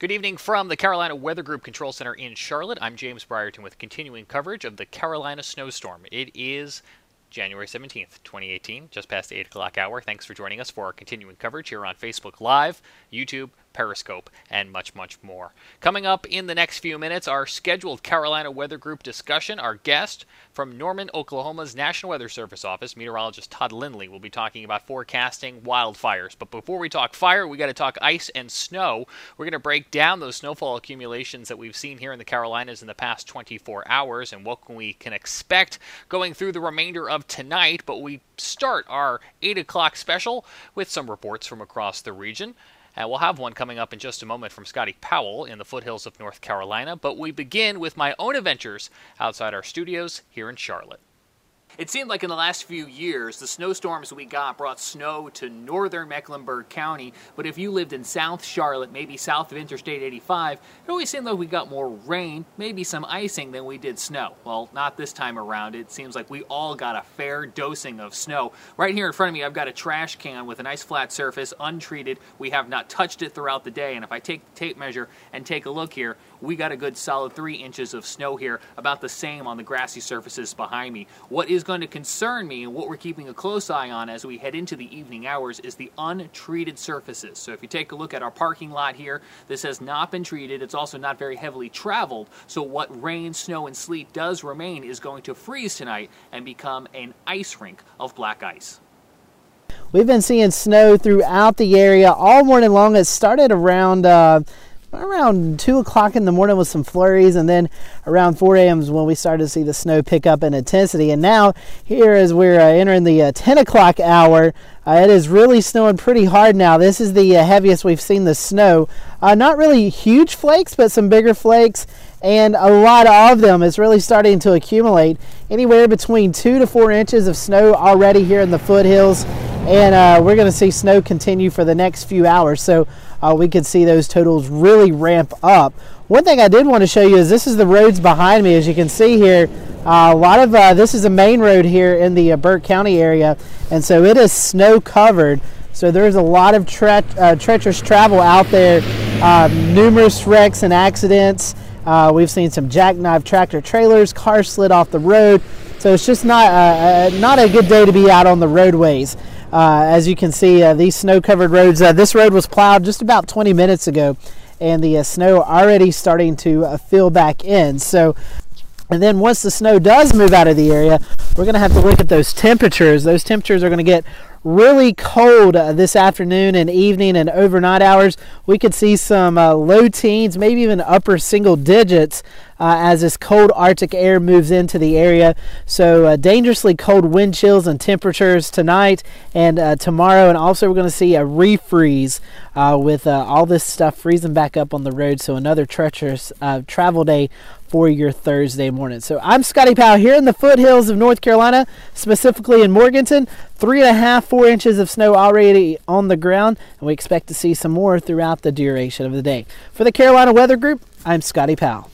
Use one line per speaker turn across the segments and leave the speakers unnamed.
Good evening from the Carolina Weather Group Control Center in Charlotte. I'm James Brierton with continuing coverage of the Carolina snowstorm. It is January 17th, 2018, just past the 8 o'clock hour. Thanks for joining us for our continuing coverage here on Facebook Live, YouTube, Periscope, and much, much more. Coming up in the next few minutes, our scheduled Carolina Weather Group discussion. Our guest from Norman, Oklahoma's National Weather Service office, meteorologist Todd Lindley, will be talking about forecasting wildfires. But before we talk fire, we got to talk ice and snow. We're going to break down those snowfall accumulations that we've seen here in the Carolinas in the past 24 hours and what we can expect going through the remainder of tonight. But we start our 8 o'clock special with some reports from across the region. Uh, we'll have one coming up in just a moment from Scotty Powell in the foothills of North Carolina, but we begin with my own adventures outside our studios here in Charlotte. It seemed like in the last few years, the snowstorms we got brought snow to northern Mecklenburg County. But if you lived in South Charlotte, maybe south of Interstate 85, it always seemed like we got more rain, maybe some icing than we did snow. Well, not this time around. It seems like we all got a fair dosing of snow. Right here in front of me, I've got a trash can with a nice flat surface, untreated. We have not touched it throughout the day. And if I take the tape measure and take a look here, we got a good solid three inches of snow here, about the same on the grassy surfaces behind me. What is going to concern me and what we're keeping a close eye on as we head into the evening hours is the untreated surfaces. So if you take a look at our parking lot here, this has not been treated. It's also not very heavily traveled. So what rain, snow, and sleet does remain is going to freeze tonight and become an ice rink of black ice.
We've been seeing snow throughout the area all morning long. It started around uh, around 2 o'clock in the morning with some flurries and then around 4 a.m. is when we started to see the snow pick up in intensity. And now here as we're uh, entering the uh, 10 o'clock hour uh, it is really snowing pretty hard now. This is the uh, heaviest we've seen the snow. Uh, not really huge flakes but some bigger flakes and a lot of them. Is really starting to accumulate anywhere between two to four inches of snow already here in the foothills and uh, we're going to see snow continue for the next few hours so uh, we could see those totals really ramp up. One thing I did want to show you is this is the roads behind me. As you can see here, uh, a lot of uh, this is a main road here in the uh, Burke County area, and so it is snow covered. So there's a lot of tre- uh, treacherous travel out there, um, numerous wrecks and accidents. We've seen some jackknife tractor trailers, cars slid off the road. So it's just not not a good day to be out on the roadways. Uh, as you can see, uh, these snow-covered roads. Uh, this road was plowed just about 20 minutes ago, and the snow already starting to fill back in. So, and then once the snow does move out of the area, we're going to have to look at those temperatures. Those temperatures are going to get really cold uh, this afternoon and evening and overnight hours. We could see some uh, low teens, maybe even upper single digits uh, as this cold Arctic air moves into the area. So, uh, dangerously cold wind chills and temperatures tonight and uh, tomorrow. And also, we're going to see a refreeze uh, with all this stuff freezing back up on the road. So, another treacherous travel day for your Thursday morning. So I'm Scotty Powell here in the foothills of North Carolina, specifically in Morganton. Three and a half, four inches of snow already on the ground, and we expect to see some more throughout the duration of the day. For the Carolina Weather Group, I'm Scotty Powell.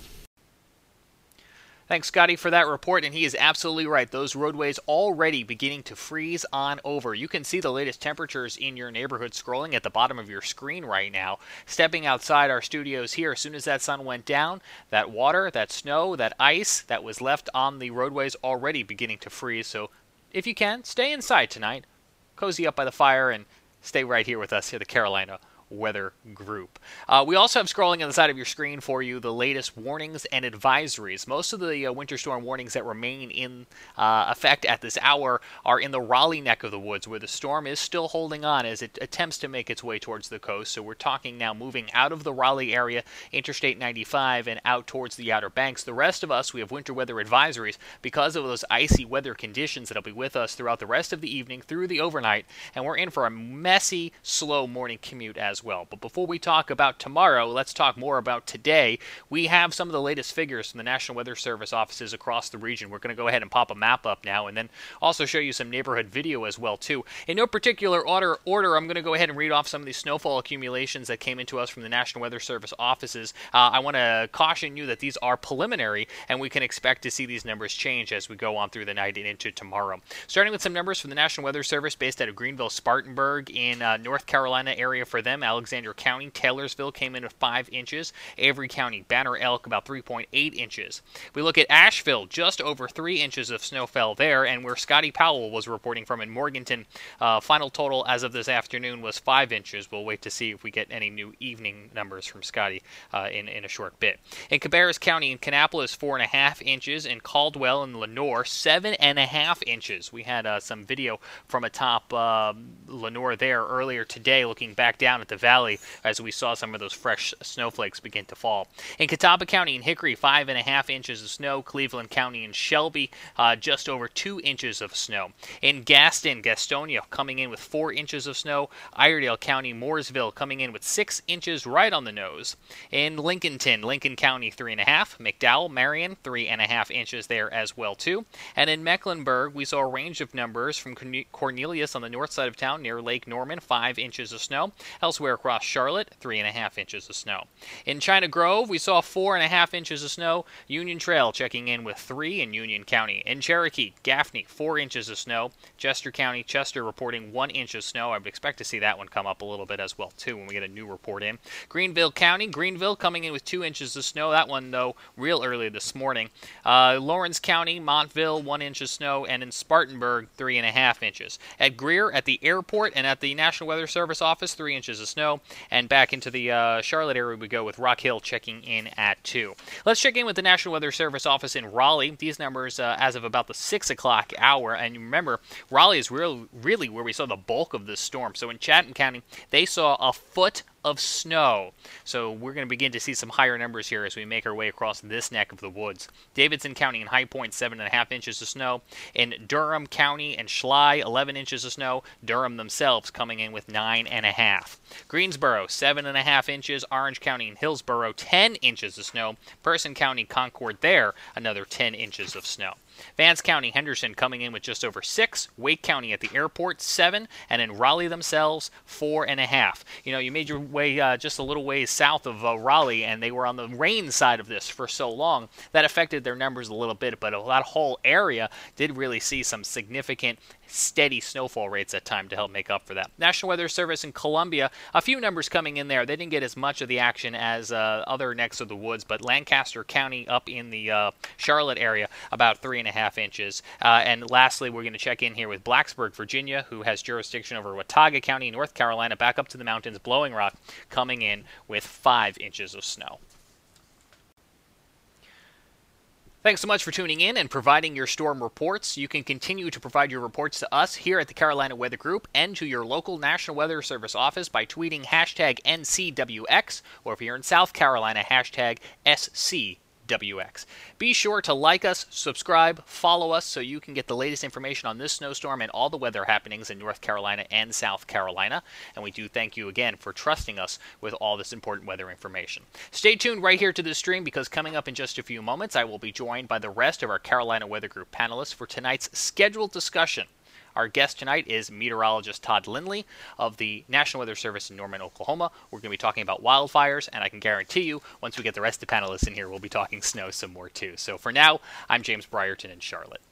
Thanks, Scotty, for that report. And he is absolutely right. Those roadways already beginning to freeze on over. You can see the latest temperatures in your neighborhood scrolling at the bottom of your screen right now. Stepping outside our studios here, as soon as that sun went down, that water, that snow, that ice that was left on the roadways already beginning to freeze. So if you can, stay inside tonight, cozy up by the fire, and stay right here with us here at the Carolina Weather Group. Uh, we also have scrolling on the side of your screen for you the latest warnings and advisories. Most of the uh, winter storm warnings that remain in uh, effect at this hour are in the Raleigh neck of the woods, where the storm is still holding on as it attempts to make its way towards the coast. So we're talking now moving out of the Raleigh area, Interstate 95, and out towards the Outer Banks. The rest of us, we have winter weather advisories because of those icy weather conditions that'll be with us throughout the rest of the evening through the overnight, and we're in for a messy, slow morning commute as well. But before we talk about tomorrow, let's talk more about today. We have some of the latest figures from the National Weather Service offices across the region. We're going to go ahead and pop a map up now and then also show you some neighborhood video as well too. In no particular order, order I'm going to go ahead and read off some of these snowfall accumulations that came into us from the National Weather Service offices. Uh, I want to caution you that these are preliminary and we can expect to see these numbers change as we go on through the night and into tomorrow. Starting with some numbers from the National Weather Service based out of Greenville, Spartanburg in uh, North Carolina area for them Alexander County, Taylorsville came in at 5 inches. Avery County, Banner Elk about 3.8 inches. We look at Asheville, just over 3 inches of snow fell there, and where Scotty Powell was reporting from in Morganton, uh, final total as of this afternoon was 5 inches. We'll wait to see if we get any new evening numbers from Scotty uh, in, in a short bit. In Cabarrus County, in Kannapolis, 4.5 inches. In Caldwell and Lenoir, 7.5 inches. We had uh, some video from atop uh, Lenoir there earlier today, looking back down at the valley as we saw some of those fresh snowflakes begin to fall. In Catawba County and Hickory, 5.5 inches of snow. Cleveland County and Shelby, uh, just over 2 inches of snow. In Gaston, Gastonia, coming in with 4 inches of snow. Iredell County, Mooresville, coming in with 6 inches right on the nose. In Lincolnton, Lincoln County, 3.5. McDowell, Marion, 3.5 inches there as well, too. And in Mecklenburg, we saw a range of numbers from Cornelius on the north side of town near Lake Norman, 5 inches of snow. Elsewhere across Charlotte, 3.5 inches of snow. In China Grove, we saw 4.5 inches of snow. Union Trail checking in with 3 in Union County. In Cherokee, Gaffney, 4 inches of snow. Chester County, Chester reporting 1 inch of snow. I would expect to see that one come up a little bit as well, too, when we get a new report in. Greenville County, Greenville coming in with 2 inches of snow. That one, though, real early this morning. Uh, Laurens County, Montville, 1 inch of snow. And in Spartanburg, 3.5 inches. At Greer, at the airport, and at the National Weather Service office, 3 inches of snow. And back into the uh, Charlotte area we go with Rock Hill checking in at 2. Let's check in with the National Weather Service office in Raleigh. These numbers uh, as of about the 6 o'clock hour. And remember, Raleigh is real, really where we saw the bulk of this storm. So in Chatham County, they saw a foot of snow. So we're going to begin to see some higher numbers here as we make our way across this neck of the woods. Davidson County and High Point, 7.5 inches of snow. In Durham County and Schley, 11 inches of snow. Durham themselves coming in with 9.5. Greensboro, 7.5 inches. Orange County and Hillsborough, 10 inches of snow. Person County, Concord there, another 10 inches of snow. Vance County, Henderson coming in with just over six. Wake County at the airport, seven. And in Raleigh themselves, four and a half. You know, you made your way uh, just a little ways south of uh, Raleigh, and they were on the rain side of this for so long. That affected their numbers a little bit, but that whole area did really see some significant steady snowfall rates at time to help make up for that. National Weather Service in Columbia, a few numbers coming in there. They didn't get as much of the action as uh, other necks of the woods, but Lancaster County up in the uh, Charlotte area, about three and a half inches. Uh, and lastly, we're going to check in here with Blacksburg, Virginia, who has jurisdiction over Watauga County, North Carolina, back up to the mountains, Blowing Rock, coming in with five inches of snow. Thanks so much for tuning in and providing your storm reports. You can continue to provide your reports to us here at the Carolina Weather Group and to your local National Weather Service office by tweeting hashtag NCWX, or if you're in South Carolina, hashtag SC WX. Be sure to like us, subscribe, follow us so you can get the latest information on this snowstorm and all the weather happenings in North Carolina and South Carolina. And we do thank you again for trusting us with all this important weather information. Stay tuned right here to the stream because coming up in just a few moments, I will be joined by the rest of our Carolina Weather Group panelists for tonight's scheduled discussion our guest tonight is meteorologist Todd Lindley of the National Weather Service in Norman, Oklahoma. We're going to be talking about wildfires, and I can guarantee you, once we get the rest of the panelists in here, we'll be talking snow some more too. So for now, I'm James Brierton in Charlotte.